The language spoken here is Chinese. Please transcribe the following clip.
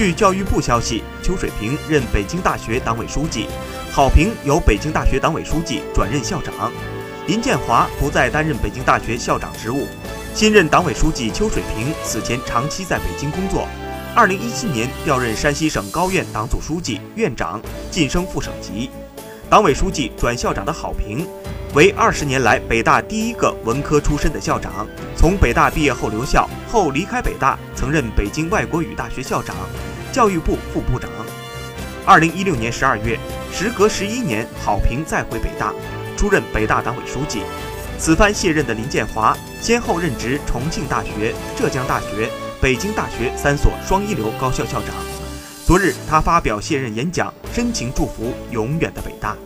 据教育部消息，邱水平任北京大学党委书记，郝平由北京大学党委书记转任校长，林建华不再担任北京大学校长职务。新任党委书记邱水平此前长期在北京工作，2017年调任山西省高院党组书记、院长，晋升副省级。党委书记转校长的郝平，为二十年来北大第一个文科出身的校长。从北大毕业后留校，后离开北大，曾任北京外国语大学校长、教育部副部长。二零一六年十二月，时隔十一年，郝平再回北大，出任北大党委书记。此番卸任的林建华，先后任职重庆大学、浙江大学、北京大学三所双一流高校校长。昨日，他发表卸任演讲，深情祝福永远的北大。